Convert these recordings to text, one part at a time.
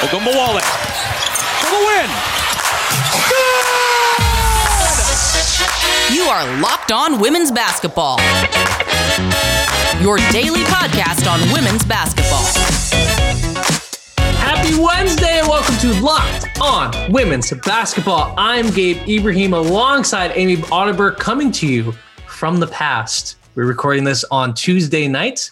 Ogunbowale for the win. Good! You are Locked On Women's Basketball. Your daily podcast on women's basketball. Happy Wednesday and welcome to Locked On Women's Basketball. I'm Gabe Ibrahim alongside Amy Audibert coming to you from the past. We're recording this on Tuesday night.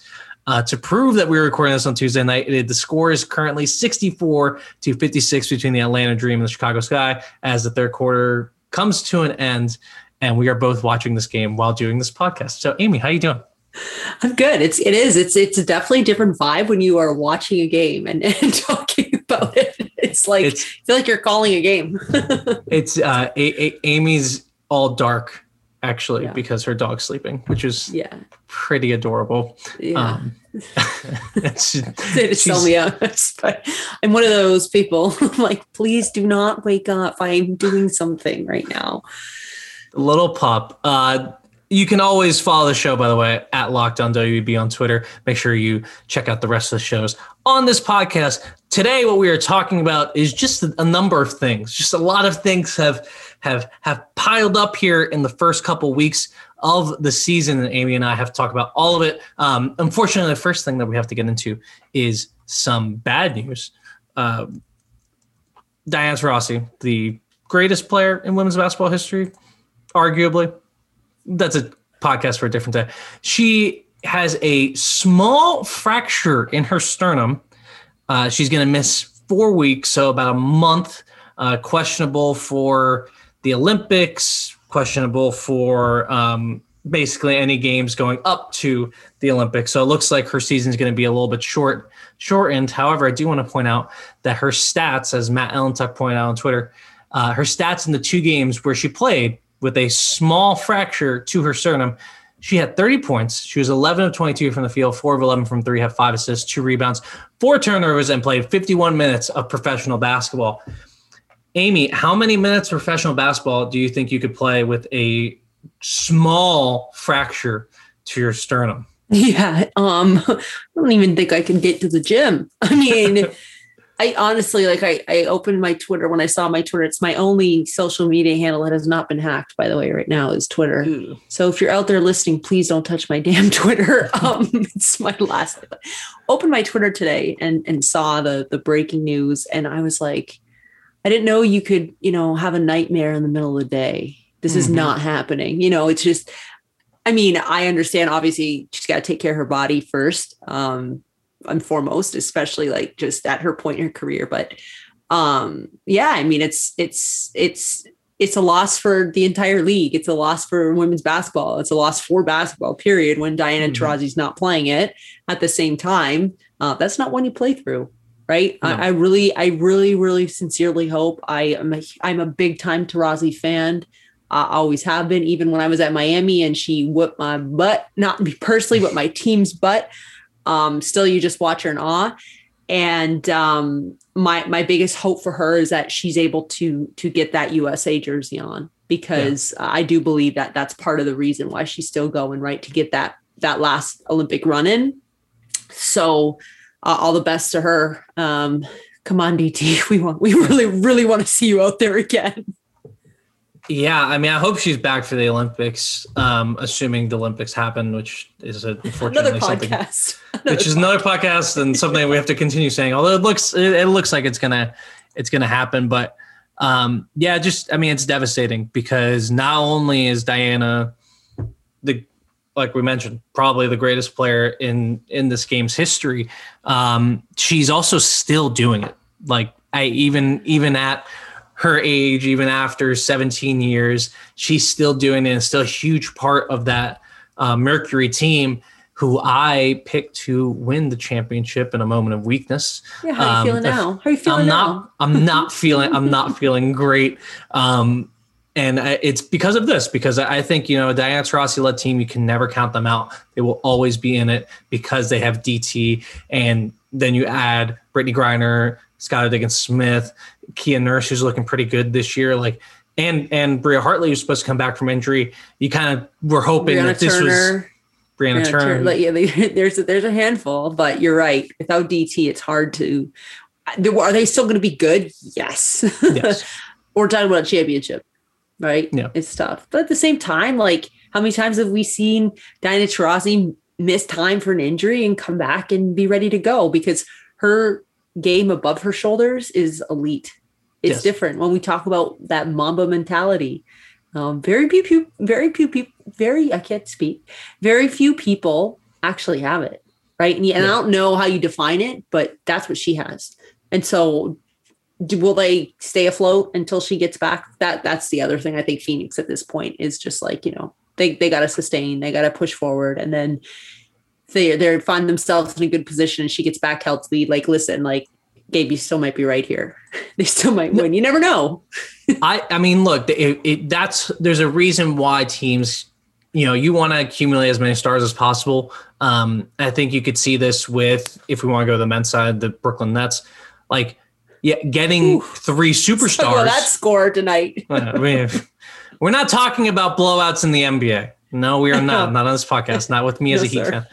Uh, to prove that we're recording this on Tuesday night, it, the score is currently 64 to 56 between the Atlanta Dream and the Chicago Sky as the third quarter comes to an end, and we are both watching this game while doing this podcast. So, Amy, how are you doing? I'm good. It's it is. It's it's a definitely different vibe when you are watching a game and, and talking about it. It's like it's, I feel like you're calling a game. it's uh a- a- Amy's all dark actually yeah. because her dog's sleeping, which is yeah pretty adorable. Yeah. Um, they just tell me out. I'm one of those people like, please do not wake up. I'm doing something right now. Little pup. Uh, you can always follow the show, by the way, at Locked On WB on Twitter. Make sure you check out the rest of the shows on this podcast. Today, what we are talking about is just a number of things. Just a lot of things have have have piled up here in the first couple weeks of the season, and Amy and I have talked about all of it. Um, unfortunately, the first thing that we have to get into is some bad news. Uh, Diana Taurasi, the greatest player in women's basketball history, arguably that's a podcast for a different day. She has a small fracture in her sternum. Uh, she's going to miss four weeks, so about a month. Uh, questionable for the Olympics, questionable for um, basically any games going up to the Olympics. So it looks like her season is going to be a little bit short, shortened. However, I do want to point out that her stats, as Matt Ellentuck pointed out on Twitter, uh, her stats in the two games where she played with a small fracture to her sternum. She had 30 points. She was 11 of 22 from the field, 4 of 11 from three, had five assists, two rebounds, four turnovers, and played 51 minutes of professional basketball. Amy, how many minutes of professional basketball do you think you could play with a small fracture to your sternum? Yeah, um, I don't even think I can get to the gym. I mean, I honestly like I, I opened my Twitter when I saw my Twitter. It's my only social media handle that has not been hacked, by the way, right now is Twitter. Ooh. So if you're out there listening, please don't touch my damn Twitter. Um, it's my last opened my Twitter today and and saw the the breaking news and I was like, I didn't know you could, you know, have a nightmare in the middle of the day. This mm-hmm. is not happening. You know, it's just I mean, I understand obviously she's got to take care of her body first. Um, and foremost, especially like just at her point in her career. But um, yeah, I mean, it's it's it's it's a loss for the entire league. It's a loss for women's basketball. It's a loss for basketball. Period. When Diana mm-hmm. Taurasi's not playing it at the same time, uh, that's not one you play through right? No. I, I, really, I really, really sincerely hope I am a, I'm a big time Taurasi fan. I always have been, even when I was at Miami and she whipped my butt, not me personally, but my team's butt. Um, still, you just watch her in awe. And um, my my biggest hope for her is that she's able to to get that USA jersey on because yeah. I do believe that that's part of the reason why she's still going right to get that that last Olympic run in. So uh, all the best to her. Um, come on, DT, we want we really really want to see you out there again. Yeah, I mean, I hope she's back for the Olympics, um, assuming the Olympics happen, which is unfortunately something, another which is podcast. another podcast and something we have to continue saying. Although it looks, it, it looks like it's gonna, it's gonna happen, but um, yeah, just I mean, it's devastating because not only is Diana like we mentioned, probably the greatest player in in this game's history, um, she's also still doing it. Like I even even at her age, even after 17 years, she's still doing it and still a huge part of that uh, Mercury team who I picked to win the championship in a moment of weakness. Yeah, how are you um, feeling now? How are you feeling I'm now? Not, I'm not feeling. I'm not feeling great. Um, and it's because of this. Because I think you know, Diana Taurasi led team. You can never count them out. They will always be in it because they have DT, and then you add Brittney Griner, Skylar Diggins Smith, Kia Nurse, who's looking pretty good this year. Like, and and Bria Hartley, who's supposed to come back from injury. You kind of were hoping Brianna that this Turner. was Brianna, Brianna Turner. Turner. yeah, there's a, there's a handful, but you're right. Without DT, it's hard to Are they still going to be good? Yes. Yes. We're talking about a championship, right? Yeah. It's tough. But at the same time, like how many times have we seen Diana Taurasi miss time for an injury and come back and be ready to go because her game above her shoulders is elite. It's Yes. different when we talk about that Mamba mentality. Um, very few, very few people, very I can't speak. Very few people actually have it, right? And, and I don't know how you define it, but that's what she has. And so, do, will they stay afloat until she gets back? That that's the other thing. I think Phoenix at this point is just like you know they they got to sustain, they got to push forward, and then they they find themselves in a good position, and she gets back healthy. Like, listen, like Gabe, you still might be right here. they still might win. You never know. I I mean, look, it, it, that's there's a reason why teams, you know, you want to accumulate as many stars as possible. Um, I think you could see this with if we want to go to the men's side, the Brooklyn Nets, like yeah, getting three superstars. About that score tonight. I mean, we're not talking about blowouts in the NBA. No, we are not. Not on this podcast. Not with me as No, a Heat sir. fan.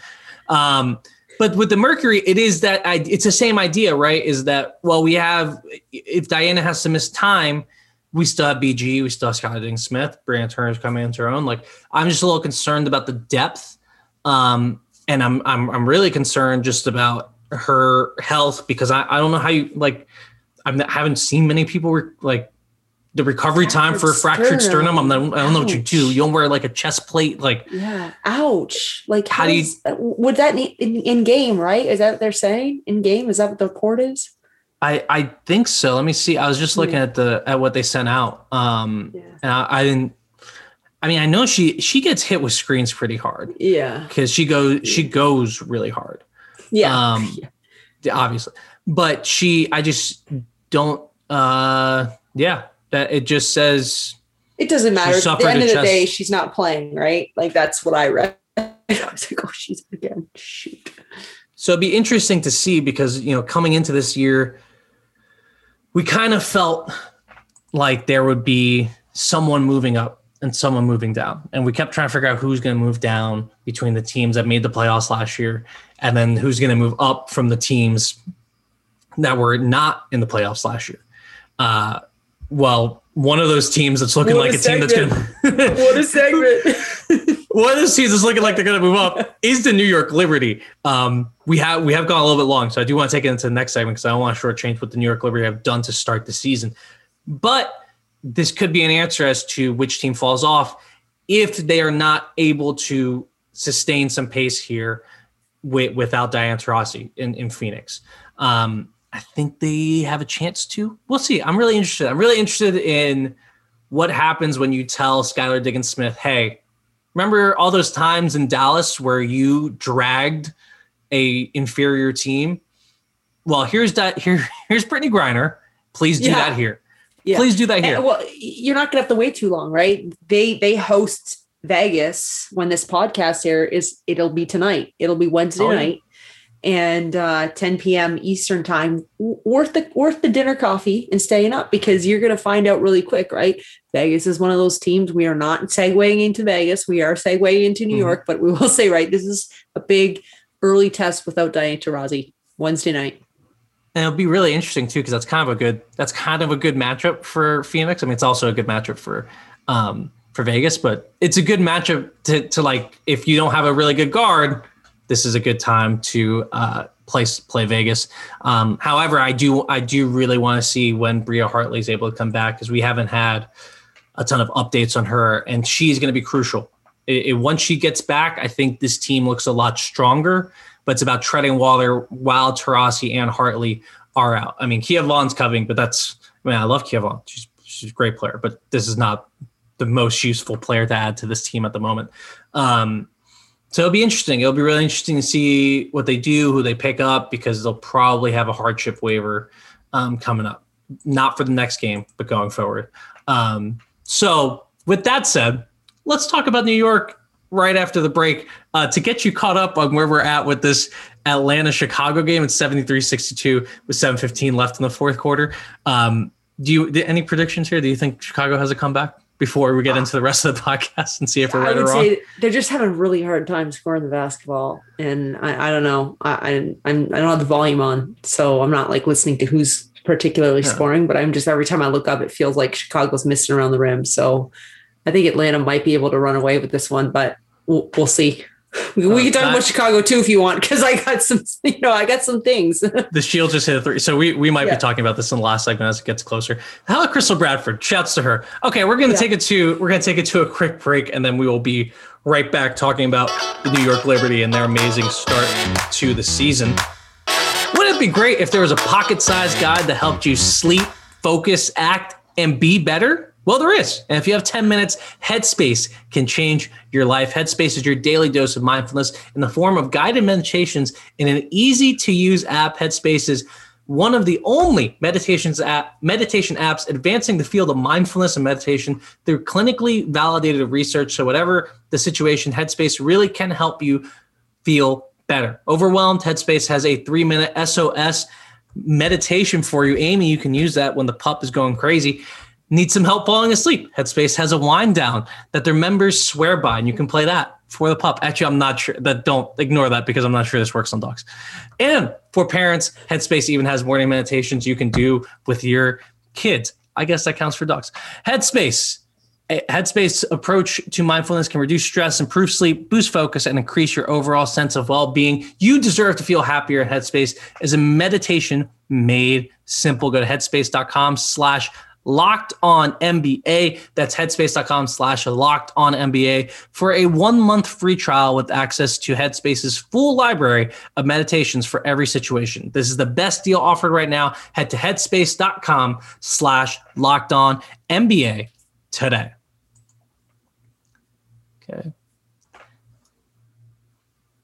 Um, but with the Mercury, it is that I, it's the same idea, right? Is that well, we have if Diana has to miss time, we still have BG, we still have Skylar Diggins Smith, Brianna Turner's coming into her own. Like I'm just a little concerned about the depth, um, and I'm I'm I'm really concerned just about her health because I, I don't know how you like. I'm not, haven't seen many people re- like the recovery time for a fractured sternum. I'm not, I don't know what you do. You don't wear like a chest plate, like Yeah. Ouch. Like How how, do you- does, would that need in, in game, right? Is that what they're saying? In game? Is that what the report is? I I think so. Let me see. I was just looking Hmm. at the at what they sent out. Um, Yeah. and I, I didn't. I mean, I know she she gets hit with screens pretty hard Yeah. because she goes she goes really hard. Yeah. Um, yeah, obviously, but she I just don't. Uh, yeah, that it just says it doesn't matter. At the end of the chest- day, she's not playing, right? Like that's what I read. I was like, oh, she's again. Shoot. So it'd be interesting to see because you know coming into this year, we kind of felt like there would be someone moving up and someone moving down, and we kept trying to figure out who's going to move down between the teams that made the playoffs last year, and then who's going to move up from the teams that were not in the playoffs last year. Uh, well, one of those teams that's looking What like a team that's going to What a segment. one of those teams that's looking like they're going to move up is the New York Liberty. Um, we have we have gone a little bit long, so I do want to take it into the next segment because I don't want to shortchange what the New York Liberty have done to start the season. But this could be an answer as to which team falls off if they are not able to sustain some pace here with, without Diana Taurasi in, in Phoenix. Um, I think they have a chance to. We'll see. I'm really interested. I'm really interested in what happens when you tell Skylar Diggins Smith, hey, remember all those times in Dallas where you dragged a inferior team? Well, here's that here here's Brittney Griner. Please do Yeah. that here. Yeah. Please do that And, here. well, you're not gonna have to wait too long, right? They they host Vegas when this podcast here is. It'll be tonight. It'll be Wednesday Oh, night, and uh, 10 p.m. Eastern time. Worth the worth the dinner coffee and staying up because you're gonna find out really quick, right? Vegas is one of those teams. We are not segueing into Vegas. We are segueing into New Mhm. York, but we will say, right, this is a big early test without Diana Taurasi Wednesday night. And it'll be really interesting too, because that's kind of a good that's kind of a good matchup for Phoenix. I mean, it's also a good matchup for um for Vegas, but it's a good matchup to to like if you don't have a really good guard, this is a good time to uh play play Vegas. Um, however, I do I do really want to see when Bria Hartley is able to come back because we haven't had a ton of updates on her, and she's going to be crucial. It, it- once she gets back, I think this team looks a lot stronger. But it's about treading water while Taurasi and Hartley are out. I mean, Kia Vaughn's coming, but that's I mean, I love Kia Vaughn. She's she's a great player, but this is not the most useful player to add to this team at the moment. Um, so it'll be interesting. It'll be really interesting to see what they do, who they pick up, because they'll probably have a hardship waiver um, coming up. Not for the next game, but going forward. Um, so with that said, let's talk about New York right after the break uh, to get you caught up on where we're at with this Atlanta Chicago game. It's 73 62 with 7.15 left in the fourth quarter. Um, do you, any predictions here? Do you think Chicago has a comeback? Before we get into the rest of the podcast and see if we're right or wrong? say they're just having a really hard time scoring the basketball, and I, I don't know. I, I I'm I don't have the volume on, so I'm not like listening to who's particularly Yeah. scoring. But I'm just every time I look up, it feels like Chicago's missing around the rim. So I think Atlanta might be able to run away with this one, but we'll, we'll see. We, Uh, can talk that- about Chicago too if you want, because I got some, you know, I got some things. DeShields just hit a three. So we, we might Yeah. be talking about this in the last segment as it gets closer. How about Crystal Bradford? Shouts to her. Okay, we're gonna Yeah. take it to we're gonna take it to a quick break and then we will be right back talking about the New York Liberty and their amazing start to the season. Wouldn't it be great if there was a pocket-sized guide that helped you sleep, focus, act, and be better? Well, there is. And if you have 10 minutes, Headspace can change your life. Headspace is your daily dose of mindfulness in the form of guided meditations in an easy to use app. Headspace is one of the only meditations app, meditation apps advancing the field of mindfulness and meditation through clinically validated research. So, whatever the situation, Headspace really can help you feel better. Overwhelmed, Headspace has a three minute SOS meditation for you. Amy, you can use that when the pup is going crazy. Need some help falling asleep? Headspace has a wind down that their members swear by, and you can play that for the pup. Actually, I'm not sure that don't ignore that because I'm not sure this works on dogs. And for parents, Headspace even has morning meditations you can do with your kids. I guess that counts for dogs. Headspace. A Headspace approach to mindfulness can reduce stress, improve sleep, boost focus, and increase your overall sense of well-being. You deserve to feel happier. Headspace is a meditation made simple. Go to headspace.com slash locked on MBA. That's headspace.com slash locked on MBA for a one month free trial with access to Headspace's full library of meditations for every situation. This is the best deal offered right now. Head to headspace.com slash locked on MBA today. Okay.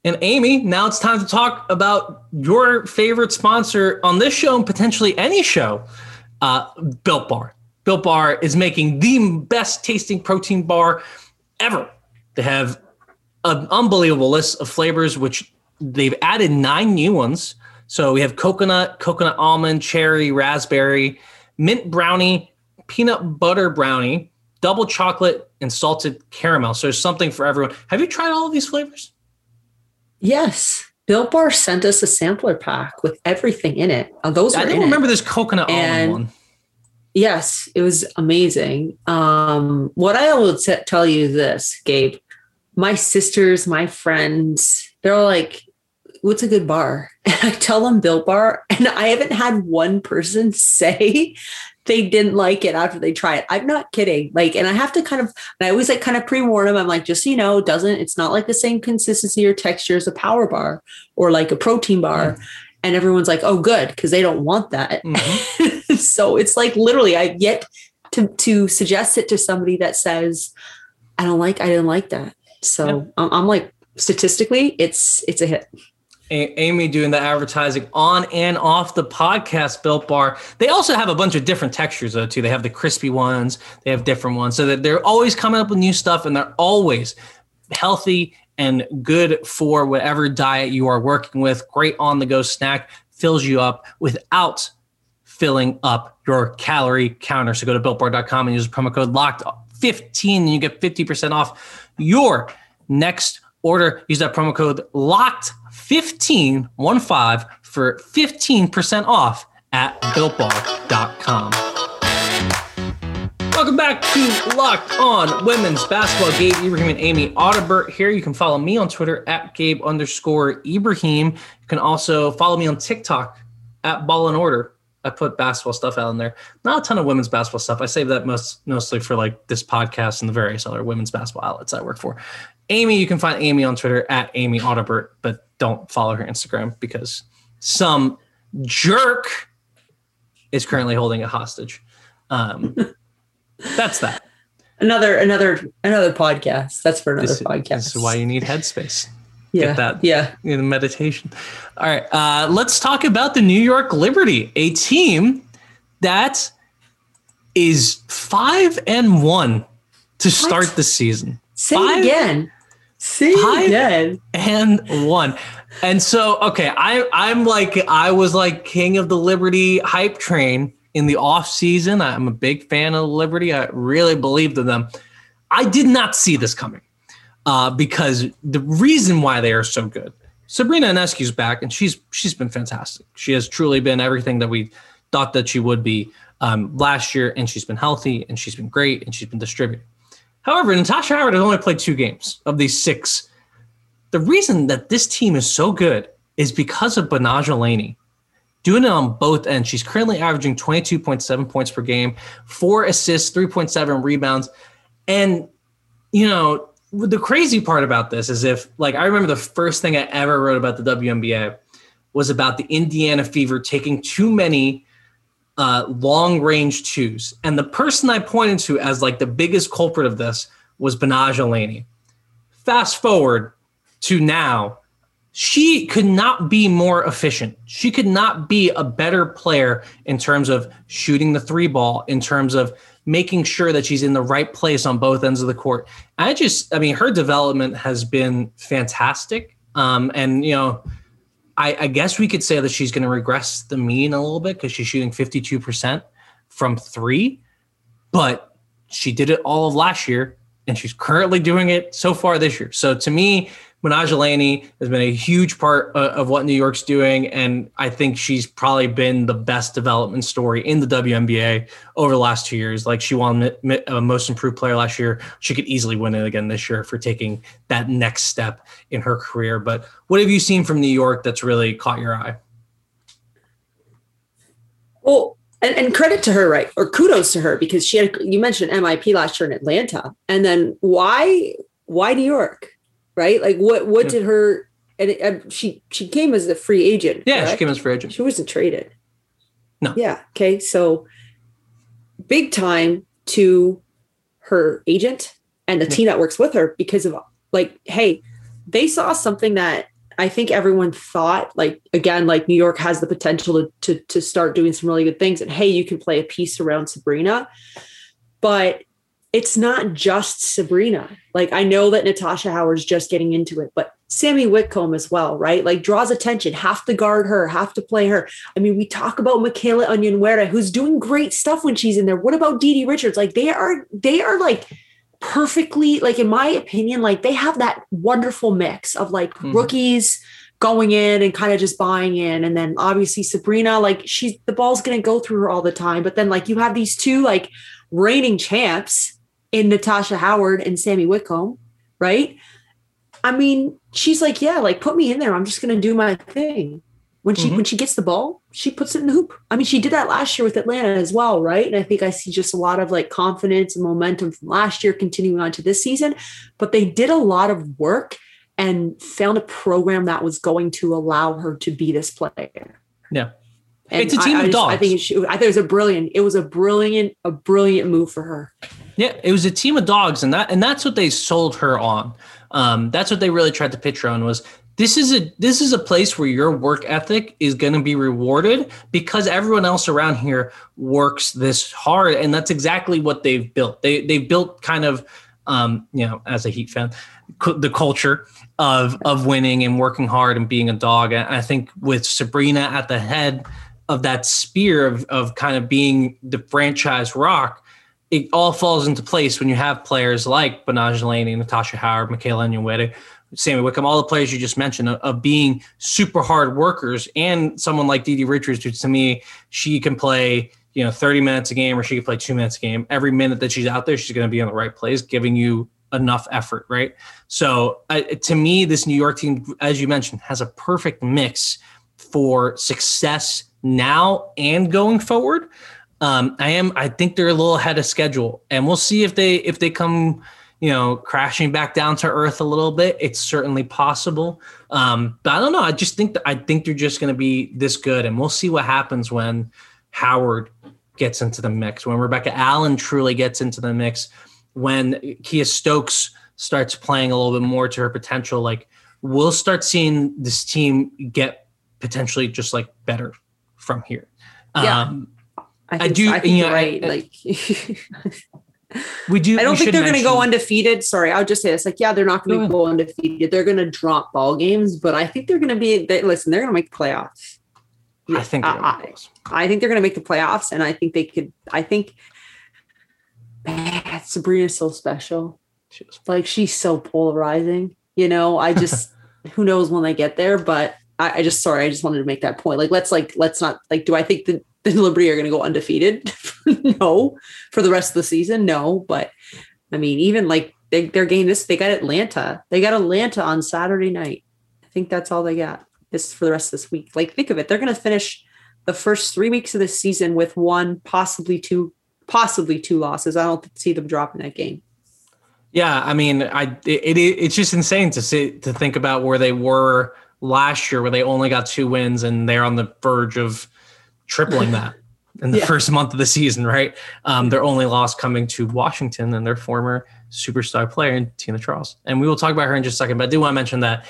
And Amy, now it's time to talk about your favorite sponsor on this show and potentially any show, uh, Built Bar. Built Bar is making the best tasting protein bar ever. They have an unbelievable list of flavors, which they've added nine new ones. So we have coconut, coconut almond, cherry, raspberry, mint brownie, peanut butter brownie, double chocolate, and salted caramel. So there's something for everyone. Have you tried all of these flavors? yes, Built Bar sent us a sampler pack with everything in it. Uh, those I were don't in it. remember this coconut And- almond one. Yes, it was amazing. Um, what I will t- tell you this, Gabe. My sisters, my friends, they're all like, "What's a good bar?" And I tell them Built Bar, and I haven't had one person say they didn't like it after they try it. I'm not kidding. Like, and I have to kind of, and I always like kind of pre-warn them. I'm like, just so you know, it doesn't it's not like the same consistency or texture as a power bar or like a protein bar. And everyone's like, "Oh, good," because they don't want that. Mhm. so it's like literally I've yet to to suggest it to somebody that says I don't like I didn't like that. So Yeah. I'm, I'm like statistically it's it's a hit. A- Amy doing the advertising on and off the podcast Built Bar. They also have a bunch of different textures though too. They have the crispy ones, they have different ones, so that they're always coming up with new stuff, and they're always healthy and good for whatever diet you are working with. Great on the go snack, fills you up without filling up your calorie counter. So go to builtbar.com and use promo code locked 15 and you get 50% off your next order. Use that promo code locked 15 one five for 15% off at builtbar.com. Welcome back to Locked On Women's Basketball. Gabe Ibrahim and Amy Audibert here. You can follow me on Twitter at Gabe underscore Ibrahim. You can also follow me on TikTok at Ball and Order. I put basketball stuff out in there. Not a ton of women's basketball stuff. I save that most mostly for like this podcast and the various other women's basketball outlets I work for. Amy, you can find Amy on Twitter at Amy Audibert, but don't follow her Instagram because some jerk is currently holding a hostage. Um, that's that. Another another another podcast. That's for another This, podcast. this is why you need headspace. yeah. get that. Yeah. in meditation. All right, uh, let's talk about the New York Liberty, a team that is five and one to start the season. Say Five- it again. Say Five- and one. And so, okay, I I'm like I was like king of the Liberty hype train in the off season. I'm a big fan of Liberty. I really believed in them. I did not see this coming uh, because the reason why they are so good. Sabrina Ionescu's back, and she's she's been fantastic. She has truly been everything that we thought that she would be um, last year, and she's been healthy, and she's been great, and she's been distributed. However, Natasha Howard has only played two games of these six. The reason that this team is so good is because of Betnijah Laney doing it on both ends. She's currently averaging 22.7 points per game, four assists, 3.7 rebounds. And, you know, the crazy part about this is if, like, I remember the first thing I ever wrote about the WNBA was about the Indiana Fever taking too many uh, long range twos. And the person I pointed to as like the biggest culprit of this was Betnijah Laney. Fast forward to now, she could not be more efficient. She could not be a better player in terms of shooting the three ball, in terms of making sure that she's in the right place on both ends of the court. I just, I mean, her development has been fantastic. Um, and, you know, I, I guess we could say that she's going to regress the mean a little bit because she's shooting 52% from three, but she did it all of last year and she's currently doing it so far this year. So to me, Betnijah Laney has been a huge part uh, of what New York's doing, and I think she's probably been the best development story in the WNBA over the last two years. Like she won a Most Improved Player last year, she could easily win it again this year for taking that next step in her career. But what have you seen from New York that's really caught your eye? Well, and, and, credit to her, right? Or kudos to her because she had you mentioned MIP last year in Atlanta, and then why why New York? Right? Like what what yeah. did her and, it, and, she she came as a free agent. Yeah, correct? she came as free agent. She wasn't traded. No. Yeah. Okay. So big time to her agent and the yeah. team that works with her because of like, hey, they saw something that I think everyone thought, like again, like New York has the potential to, to, to start doing some really good things. And hey, you can play a piece around Sabrina. But it's not just Sabrina. Like I know that Natasha Howard's just getting into it, but Sami Whitcomb as well, right? Like draws attention, have to guard her, have to play her. I mean, we talk about Michaela Onyenwere, who's doing great stuff when she's in there. What about DiDi Richards? Like they are, they are like perfectly, like in my opinion, like they have that wonderful mix of like mm-hmm. rookies going in and kind of just buying in. And then obviously Sabrina, like she's the ball's gonna go through her all the time. But then like you have these two like reigning champs in Natasha Howard and Sami Whitcomb, right? I mean, she's like, yeah, like put me in there. I'm just gonna do my thing. When she mm-hmm. when she gets the ball, she puts it in the hoop. I mean, she did that last year with Atlanta as well, right? And I think I see just a lot of like confidence and momentum from last year continuing on to this season. But they did a lot of work and found a program that was going to allow her to be this player. Yeah. And it's a team I, of I dogs. I think she, I think it was a brilliant. It was a brilliant, a brilliant move for her. Yeah, it was a team of dogs, and that and that's what they sold her on. Um, that's what they really tried to pitch her on was this is a this is a place where your work ethic is going to be rewarded because everyone else around here works this hard, and that's exactly what they've built. They they've built kind of um, you know as a Heat fan the culture of of winning and working hard and being a dog. And I think with Sabrina at the head of that spear of, of kind of being the franchise rock, it all falls into place when you have players like Betnijah Laney, Natasha Howard, Michaela Onyenwere, Sami Whitcomb, all the players you just mentioned of, of, being super hard workers, and someone like DiDi Richards, who to me, she can play, you know, 30 minutes a game or she can play two minutes a game. Every minute that she's out there, she's going to be in the right place, giving you enough effort, right? So uh, to me, this New York team, as you mentioned, has a perfect mix for success now and going forward. Um, I am. I think they're a little ahead of schedule, and we'll see if they if they come, you know, crashing back down to earth a little bit. It's certainly possible, um, but I don't know. I just think that I think they're just going to be this good, and we'll see what happens when Howard gets into the mix, when Rebecca Allen truly gets into the mix, when Kiah Stokes starts playing a little bit more to her potential. Like we'll start seeing this team get potentially just like better from here. Yeah. Um, I, think, I do. I think you know, right. I, like we do. I don't think they're going to go undefeated. Sorry, I'll just say this. Like, yeah, they're not going to go undefeated. They're going to drop ball games, but I think they're going to be. They, listen, they're going to make playoffs. I think they're gonna I. I think they're going to make the playoffs, and I think they could. I think man, Sabrina's so special. She was- Like she's so polarizing. You know, I just who knows when they get there, but I, I just sorry, I just wanted to make that point. Like let's like let's not like. Do I think the the Liberty are going to go undefeated? no, for the rest of the season, no. But I mean, even like they, their game this, they got Atlanta. They got Atlanta on Saturday night. I think that's all they got. This for the rest of this week. Like think of it, they're going to finish the first three weeks of the season with one, possibly two, possibly two losses. I don't see them dropping that game. Yeah, I mean, I it, it it's just insane to see to think about where they were last year, where they only got two wins, and they're on the verge of tripling that in the Yeah. first month of the season. Right, um, their only loss coming to Washington and their former superstar player Tina Charles, and we will talk about her in just a second. But I do want to mention that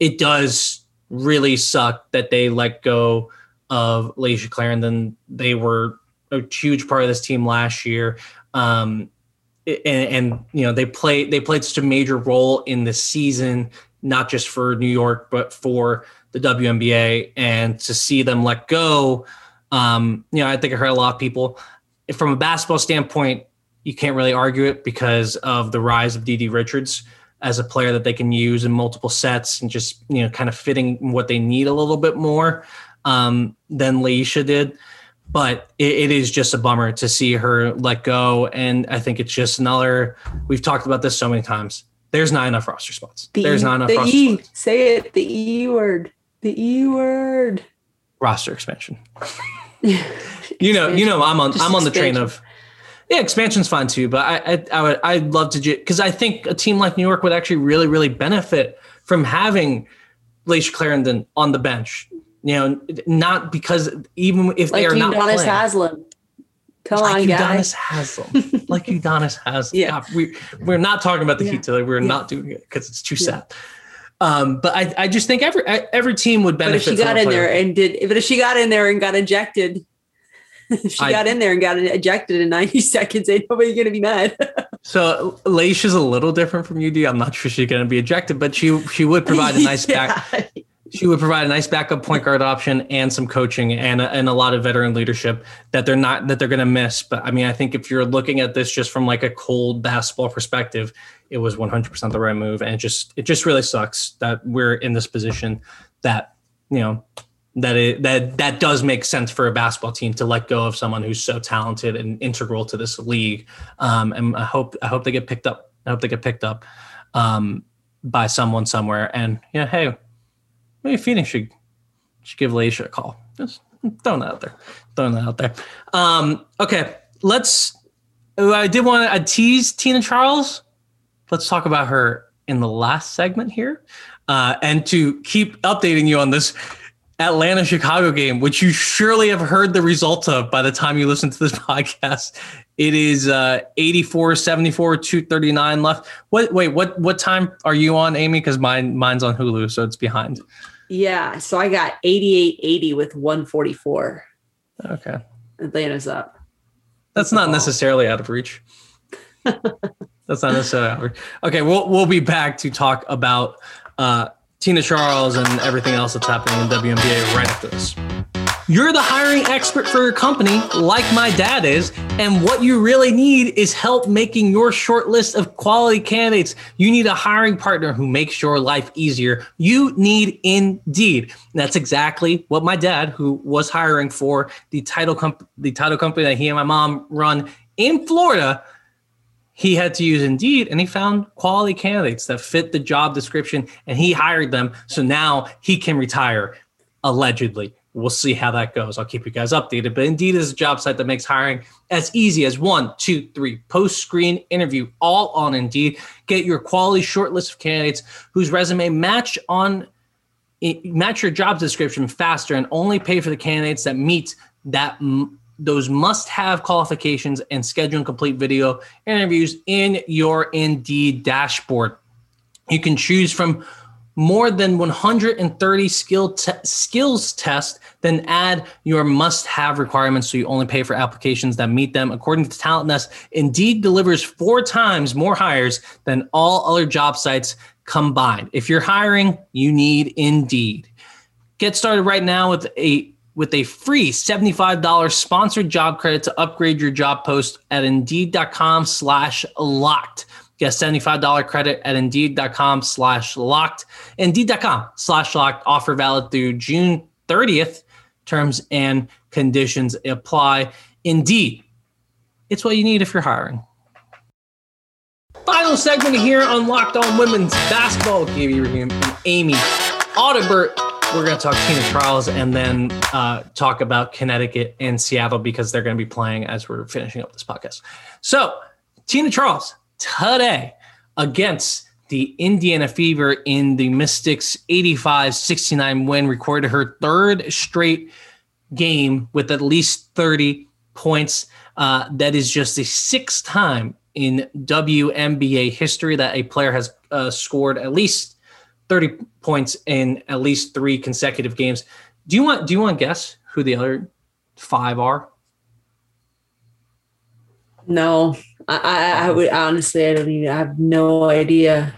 it does really suck that they let go of Layshia Clarendon. They were a huge part of this team last year. Um, and, and you know they play they played such a major role in the season, not just for New York but for the WNBA. And to see them let go, um, you know, I think I heard a lot of people from a basketball standpoint. You can't really argue it because of the rise of Dee Richards as a player that they can use in multiple sets and just you know kind of fitting what they need a little bit more um, than Layshia did but it, it is just a bummer to see her let go. And I think it's just another. We've talked about this so many times. There's not enough roster spots. The There's not enough the roster e, spots. say it, the e word, the e word. Roster expansion. You know, you know, I'm on. Just I'm on the train of. Yeah, expansion's fine too, but I I, I would I'd love to because I think a team like New York would actually really really benefit from having Layshia Clarendon on the bench. You know, not because even if like they are not Udonis playing, Haslem. Come like on, guys. Udonis Haslem, like Udonis Haslem. Yeah. God, we we're not talking about the Yeah. Heat today. We're Yeah. not doing it because it's too Yeah. sad. Um, but I, I just think every every team would benefit. But if she from got in there and did, but if she got in there and got ejected, if she I- got in there and got ejected in 90 seconds, ain't nobody gonna be mad. so Leish is a little different from UD. I'm not sure she's going to be ejected, but she she would provide a nice back. She would provide a nice backup point guard option and some coaching and a, and a lot of veteran leadership that they're not that they're going to miss. But I mean, I think if you're looking at this just from like a cold basketball perspective, it was 100% the right move, and it just it just really sucks that we're in this position that you know that it that that does make sense for a basketball team to let go of someone who's so talented and integral to this league. Um, and I hope I hope they get picked up. I hope they get picked up um, by someone somewhere. And yeah, hey, maybe Phoenix should should give Layshia a call. Just throwing that out there. Throwing that out there. Um, okay, let's. oh, I did want to tease Tina Charles. Let's talk about her in the last segment here, uh, and to keep updating you on this Atlanta Chicago game, which you surely have heard the results of by the time you listen to this podcast. It is uh 84 74 239 left. What wait, what what time are you on, Amy? Because mine mine's on Hulu, so it's behind. Yeah. So I got 88 80 with 144. Okay. Atlanta's up. That's not necessarily out of reach. That's not necessarily out of reach. Okay, we'll we'll be back to talk about uh, Tina Charles and everything else that's happening in WNBA right after this. You're the hiring expert for your company, like my dad is, and what you really need is help making your short list of quality candidates. You need a hiring partner who makes your life easier. You need Indeed. That's exactly what my dad, who was hiring for the title comp- the title company that he and my mom run in Florida, he had to use Indeed and he found quality candidates that fit the job description and he hired them. So now he can retire allegedly. We'll see how that goes. I'll keep you guys updated. But Indeed is a job site that makes hiring as easy as one, two, three, post screen interview, all on Indeed. Get your quality short list of candidates whose resume match on eh, match your job description faster and only pay for the candidates that meet that those must-have qualifications and schedule and complete video interviews in your Indeed dashboard. You can choose from more than 130 skill te- skills tests, then add your must-have requirements so you only pay for applications that meet them. According to Talent Nest, Indeed delivers four times more hires than all other job sites combined. If you're hiring, you need Indeed. Get started right now with a with a free $75 sponsored job credit to upgrade your job post at indeed.com slash locked. Get a $75 credit at indeed.com slash locked. Indeed.com slash locked. Offer valid through June 30th. Terms and conditions apply. Indeed, it's what you need if you're hiring. Final segment here on Locked On Women's Basketball. Gabe Ibrahim and Amy Audibert. We're going to talk Tina Charles and then uh, talk about Connecticut and Seattle because they're going to be playing as we're finishing up this podcast. So, Tina Charles today against the Indiana Fever in the Mystics 85 69 win, recorded her third straight game with at least 30 points. Uh, that is just the sixth time in WNBA history that a player has uh, scored at least 30 points in at least three consecutive games. Do you want do you want to guess who the other five are? No, I, I, I would honestly, I don't even. I have no idea.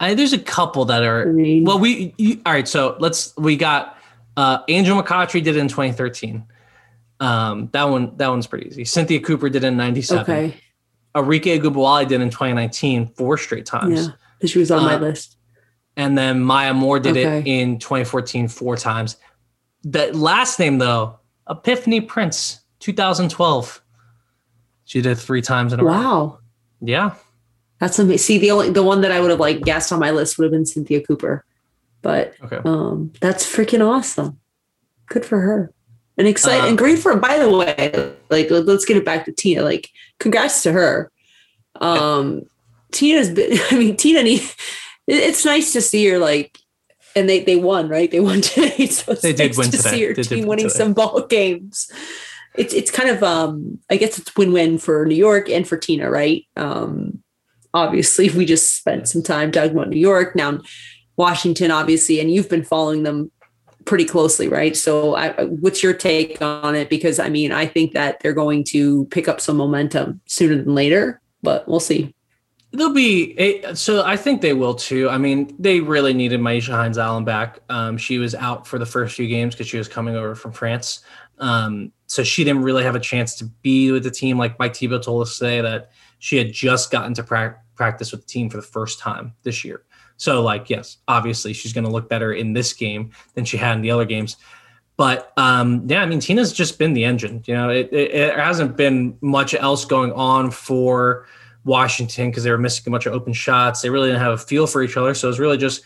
I, there's a couple that are. I mean- well, we you, all right. So let's. We got uh, Angel McCoughtry did it in 2013. Um, that one that one's pretty easy. Cynthia Cooper did it in 97. Okay, Arike Ogunbowale did in 2019 four straight times. yeah, she was on my Uh, list. And then Maya Moore did it in 2014 four times. That last name though, Epiphany Prince, 2012. She did three times in a row. Wow, Yeah. that's amazing. See, the only the one that I would have like guessed on my list would have been Cynthia Cooper, but Okay. um, that's freaking awesome. Good for her. And exciting and great for by the way, like let- let's get it back to Tina. Like, congrats to her. Um Tina's been I mean, Tina need, it's nice to see her like and they they won, right? They won today. So it's They did nice win to today. see her They team winning today. some ball games. It's it's kind of um I guess it's win-win for New York and for Tina, right? Um obviously we just spent some time talking about New York. Now Washington, obviously, and you've been following them pretty closely, right? So, I, what's your take on it? Because I mean, I think that they're going to pick up some momentum sooner than later, but we'll see. They'll be a, so. I think they will too. I mean, they really needed Myisha Hines Allen back. Um, she was out for the first few games because she was coming over from France. Um, so she didn't really have a chance to be with the team. Like Mike Thibault told us today that she had just gotten to prac practice with the team for the first time this year. So, like, yes, obviously she's going to look better in this game than she had in the other games. But um, yeah, I mean, Tina's just been the engine. You know, it, it, it hasn't been much else going on for Washington because they were missing a bunch of open shots. They really didn't have a feel for each other. So it was really just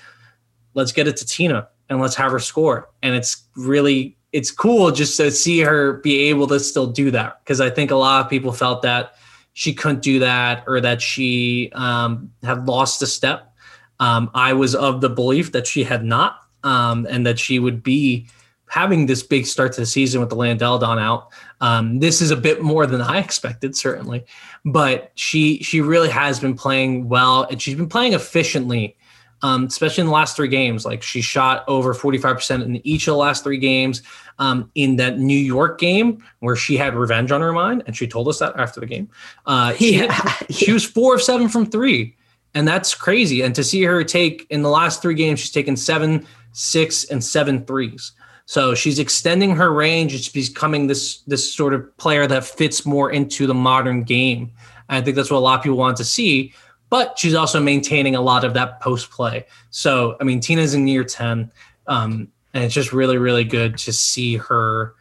let's get it to Tina and let's have her score. And it's really it's cool just to see her be able to still do that because I think a lot of people felt that she couldn't do that or that she um, had lost a step. Um, I was of the belief that she had not um, and that she would be having this big start to the season with Elena Delle Donne out. Um, this is a bit more than I expected, certainly, but she she really has been playing well and she's been playing efficiently, um, especially in the last three games. Like she shot over forty five percent in each of the last three games. Um, in that New York game where she had revenge on her mind, and she told us that after the game, uh, she, had- she was four of seven from three, and that's crazy. And to see her take in the last three games, she's taken seven, six, and seven threes. So she's extending her range. It's becoming this this sort of player that fits more into the modern game. I think that's what a lot of people want to see. But she's also maintaining a lot of that post play. So I mean, Tina's in year ten, um, and it's just really really good to see her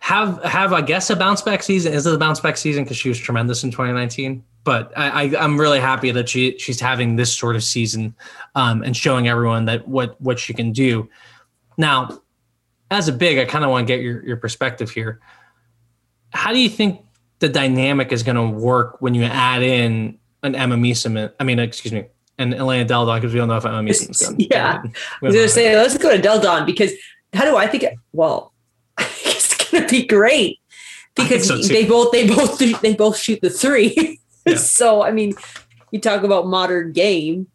have have I guess a bounce back season. Is it a bounce back season because she was tremendous in 2019? But I, I I'm really happy that she she's having this sort of season um, and showing everyone that what what she can do. Now, as a big, I kind of want to get your your perspective here. How do you think the dynamic is going to work when you add in an Emma Meesseman? I mean, excuse me, and Elena Delle Donne because we don't know if Emma Meesseman's going. Yeah. I was gonna say let's go to Deldon because how do I think? It, well, it's gonna be great because so, they both they both they both shoot the three. Yeah. so I mean, you talk about modern game,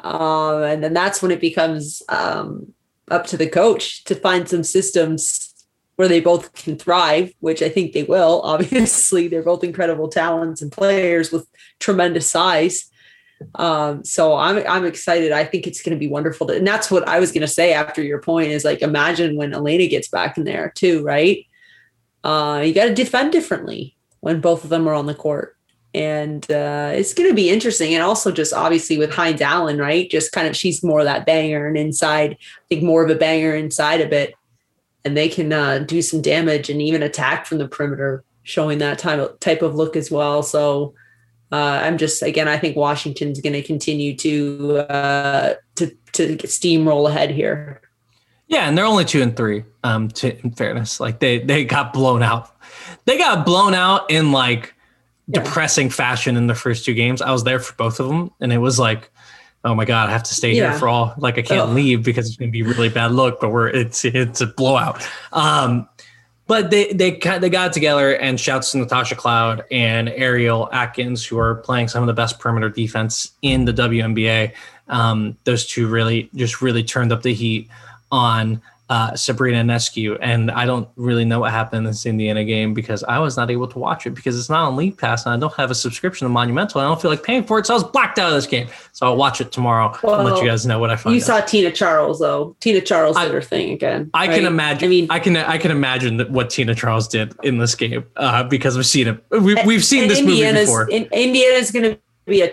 um, and then that's when it becomes um, up to the coach to find some systems where they both can thrive, which I think they will. Obviously, they're both incredible talents and players with tremendous size. Um, so I'm I'm excited. I think it's going to be wonderful. To, and that's what I was going to say after your point is like imagine when Elena gets back in there too, right? Uh, you got to defend differently when both of them are on the court. And uh, it's going to be interesting. And also, just obviously with Hines Allen, right? Just kind of, she's more of that banger and inside, I think more of a banger inside a bit. And they can uh, do some damage and even attack from the perimeter, showing that type of, type of look as well. So, uh, I'm just again, I think Washington's going to continue to uh, to to steamroll ahead here. Yeah, and they're only two and three. Um, to, in fairness, like they they got blown out. They got blown out in like yeah. depressing fashion in the first two games. I was there for both of them, and it was like, oh my god, I have to stay yeah. here for all. Like I can't leave because it's going to be really bad look. But we're it's it's a blowout. Um, but they they they got together and shouts to Natasha Cloud and Ariel Atkins, who are playing some of the best perimeter defense in the WNBA. Um, those two really just really turned up the heat on uh, Sabrina Ionescu, and I don't really know what happened in this Indiana game because I was not able to watch it because it's not on League Pass and I don't have a subscription to Monumental. I don't feel like paying for it, so I was blacked out of this game. So I'll watch it tomorrow well, and let you guys know what I find. You out. saw Tina Charles though. Tina Charles did her thing again. I right? can imagine. I mean, I can I can imagine that what Tina Charles did in this game uh, because we've seen it. We, have seen this Indiana's, movie before. In, Indiana's going to be a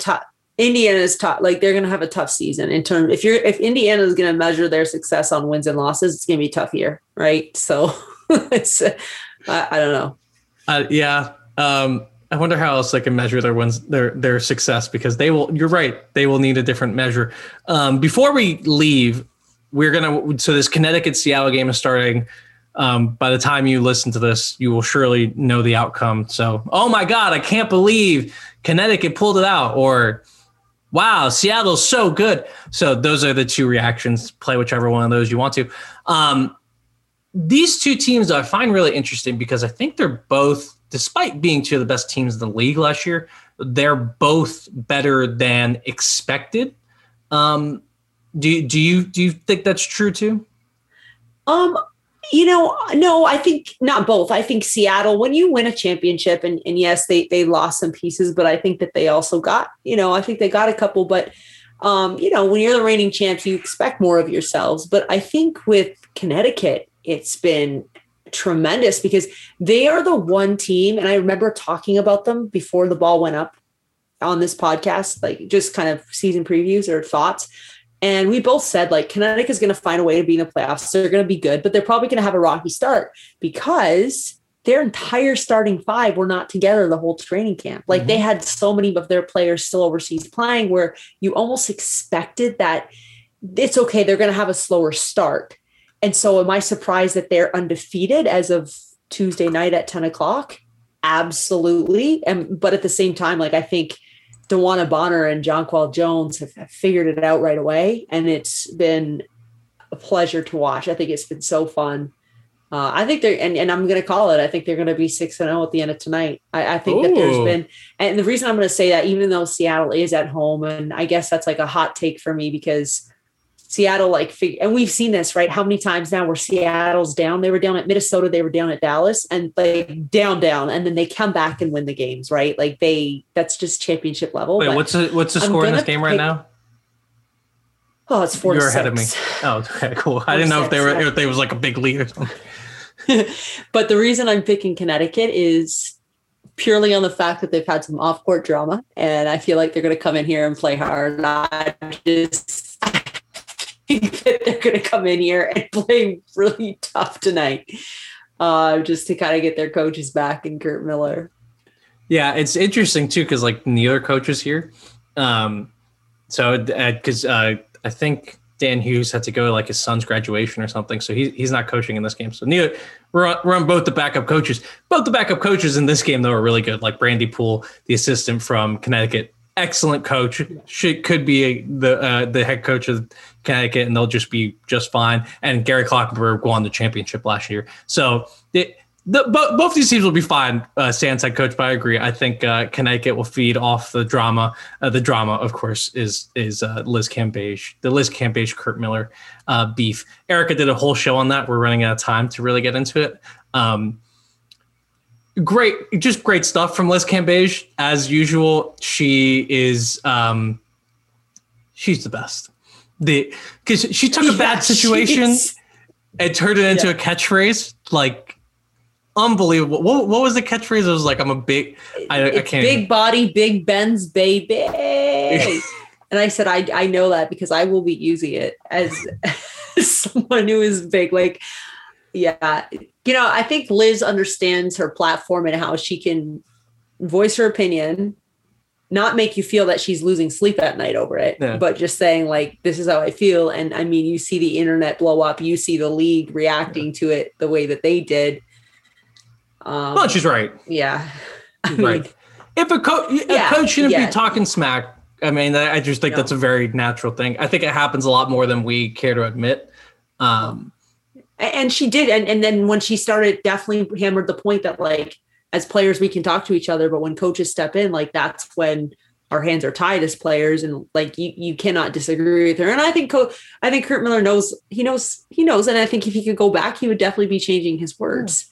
Indiana's tough. Like they're going to have a tough season in terms. If you're if Indiana is going to measure their success on wins and losses, it's going to be tough year, right? So it's I, I, don't know. Uh, yeah. Um, I wonder how else they can measure their wins, their their success, because they will. You're right. They will need a different measure. Um, before we leave, we're gonna. So this Connecticut Seattle game is starting. Um, by the time you listen to this, you will surely know the outcome. So, oh my God, I can't believe Connecticut pulled it out, or wow, Seattle's so good. So those are the two reactions. Play whichever one of those you want to. Um, these two teams I find really interesting because I think they're both, despite being two of the best teams in the league last year, they're both better than expected. Um, do do you do you think that's true too? Um, you know, no, I think not both. I think Seattle, when you win a championship, and, and yes, they they lost some pieces, but I think that they also got, you know, I think they got a couple. But um, you know, when you're the reigning champs, you expect more of yourselves. But I think with Connecticut, it's been tremendous because they are the one team, and I remember talking about them before the ball went up on this podcast, like just kind of season previews or thoughts and we both said like Connecticut is going to find a way to be in the playoffs. They're going to be good, but they're probably going to have a rocky start because their entire starting five were not together the whole training camp. Like mm-hmm. they had so many of their players still overseas playing where you almost expected that it's okay, they're going to have a slower start. And so am I surprised that they're undefeated as of Tuesday night at 10 o'clock? Absolutely. And but at the same time, like I think DeWanna Bonner and Jonquel Jones have, have figured it out right away, and it's been a pleasure to watch. I think it's been so fun. Uh, I think they're, and, and I'm going to call it. I think they're going to be six and zero oh at the end of tonight. I, I think Ooh. that there's been, and the reason I'm going to say that, even though Seattle is at home, and I guess that's like a hot take for me because Seattle, like, and we've seen this, right? How many times now where Seattle's down? They were down at Minnesota, they were down at Dallas, and like down, down, and then they come back and win the games, right? Like they, that's just championship level. Wait, what's the what's the score in this game right now? Oh, it's 4 You're ahead of me. Oh, okay, cool. I didn't know if they were yeah. if they was like a big lead or something. but the reason I'm picking Connecticut is purely on the fact that they've had some off court drama, and I feel like they're going to come in here and play hard. I just that they're going to come in here and play really tough tonight, uh, just to kind of get their coaches back and Curt Miller. Yeah, it's interesting too because like neither coach is here. Um, so because uh, uh, I think Dan Hughes had to go to like his son's graduation or something, so he's he's not coaching in this game. So neither we're on, we're on both the backup coaches. Both the backup coaches in this game though are really good. Like Brandi Poole, the assistant from Connecticut, excellent coach. She could be a, the uh, the head coach of Connecticut, and they'll just be just fine. And Gary Kloppenburg won the championship last year, so it, the, both, these teams will be fine. Uh, Sans head coach, but I agree. I think uh, Connecticut will feed off the drama. Uh, the drama, of course, is is uh, Liz Cambage, the Liz Cambage Curt Miller uh, beef. Erica did a whole show on that. We're running out of time to really get into it. Um, great, just great stuff from Liz Cambage as usual. She is um, she's the best. The because she took a bad situation and turned it into Yeah. a catchphrase, like unbelievable. What, what was the catchphrase? It was like, "I'm a big." I, I can't. big body, big Ben's baby. and I said, I, I know that because I will be using it as, as someone who is big. Like, yeah, you know, I think Liz understands her platform and how she can voice her opinion, not make you feel that she's losing sleep at night over it, Yeah. but just saying, like, this is how I feel. And I mean, you see the internet blow up, you see the league reacting to it the way that they did. Um, well, she's right. yeah. I mean, right. If a, co- a Yeah, coach shouldn't yeah. be talking smack, I mean, I just think No. that's a very natural thing. I think it happens a lot more than we care to admit. Um, A- and she did and, and then when she started definitely hammered the point that like as players we can talk to each other but when coaches step in like that's when our hands are tied as players and like you you cannot disagree with her and i think Co- i think curt miller knows he knows he knows and i think if he could go back he would definitely be changing his words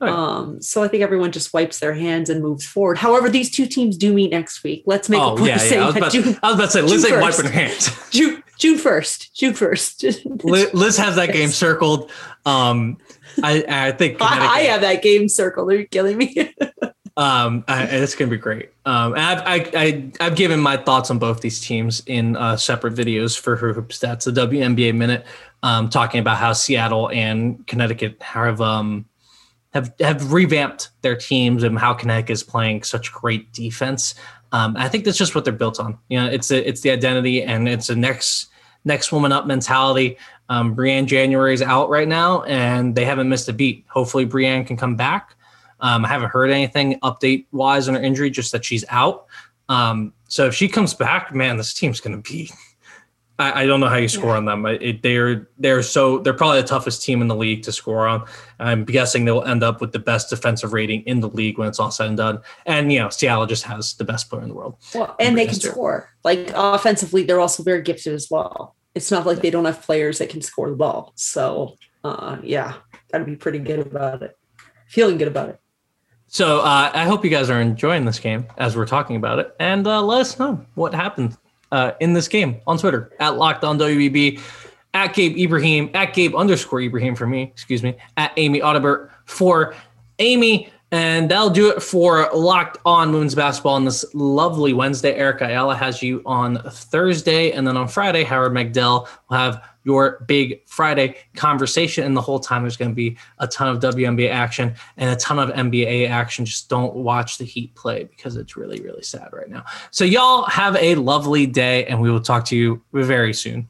Oh, yeah. um so i think everyone just wipes their hands and moves forward however these two teams do meet next week let's make a oh point yeah, yeah. I was, about, june, I was about to say, ain't first. wiping hands. june june 1st june 1st Liz, Liz has that game circled. Um, I, I think I, I have that game circled are you killing me Um, I, it's gonna be great. Um, I've I, I I've given my thoughts on both these teams in uh, separate videos for her hoop stats, the WNBA minute, um, talking about how Seattle and Connecticut have um have have revamped their teams and how Connecticut is playing such great defense. Um, I think that's just what they're built on. You know, it's a, it's the identity and it's a next next woman up mentality. Um, Briann January is out right now, and they haven't missed a beat. Hopefully, Briann can come back. Um, I haven't heard anything update wise on her injury, just that she's out. Um, so if she comes back, man, this team's going to be. I, I don't know how you score on them. It, they're they're so they're probably the toughest team in the league to score on. I'm guessing they'll end up with the best defensive rating in the league when it's all said and done. And you know, Seattle just has the best player in the world. Well, and they can score. Like offensively, they're also very gifted as well. It's not like they don't have players that can score the ball. So, uh, yeah, gotta be pretty good about it. Feeling good about it. So uh, I hope you guys are enjoying this game as we're talking about it, and uh, let us know what happened uh, in this game on Twitter at Locked On WBB, at Gabe Ibrahim, at Gabe underscore Ibrahim for me, excuse me, at Amy Audibert for Amy, and that'll do it for Locked On Women's Basketball on this lovely Wednesday. Erica Ayala has you on Thursday, and then on Friday, Howard Megdal will have your big Friday conversation. And the whole time, there's going to be a ton of WNBA action and a ton of NBA action. Just don't watch the Heat play because it's really, really sad right now. So, y'all have a lovely day, and we will talk to you very soon.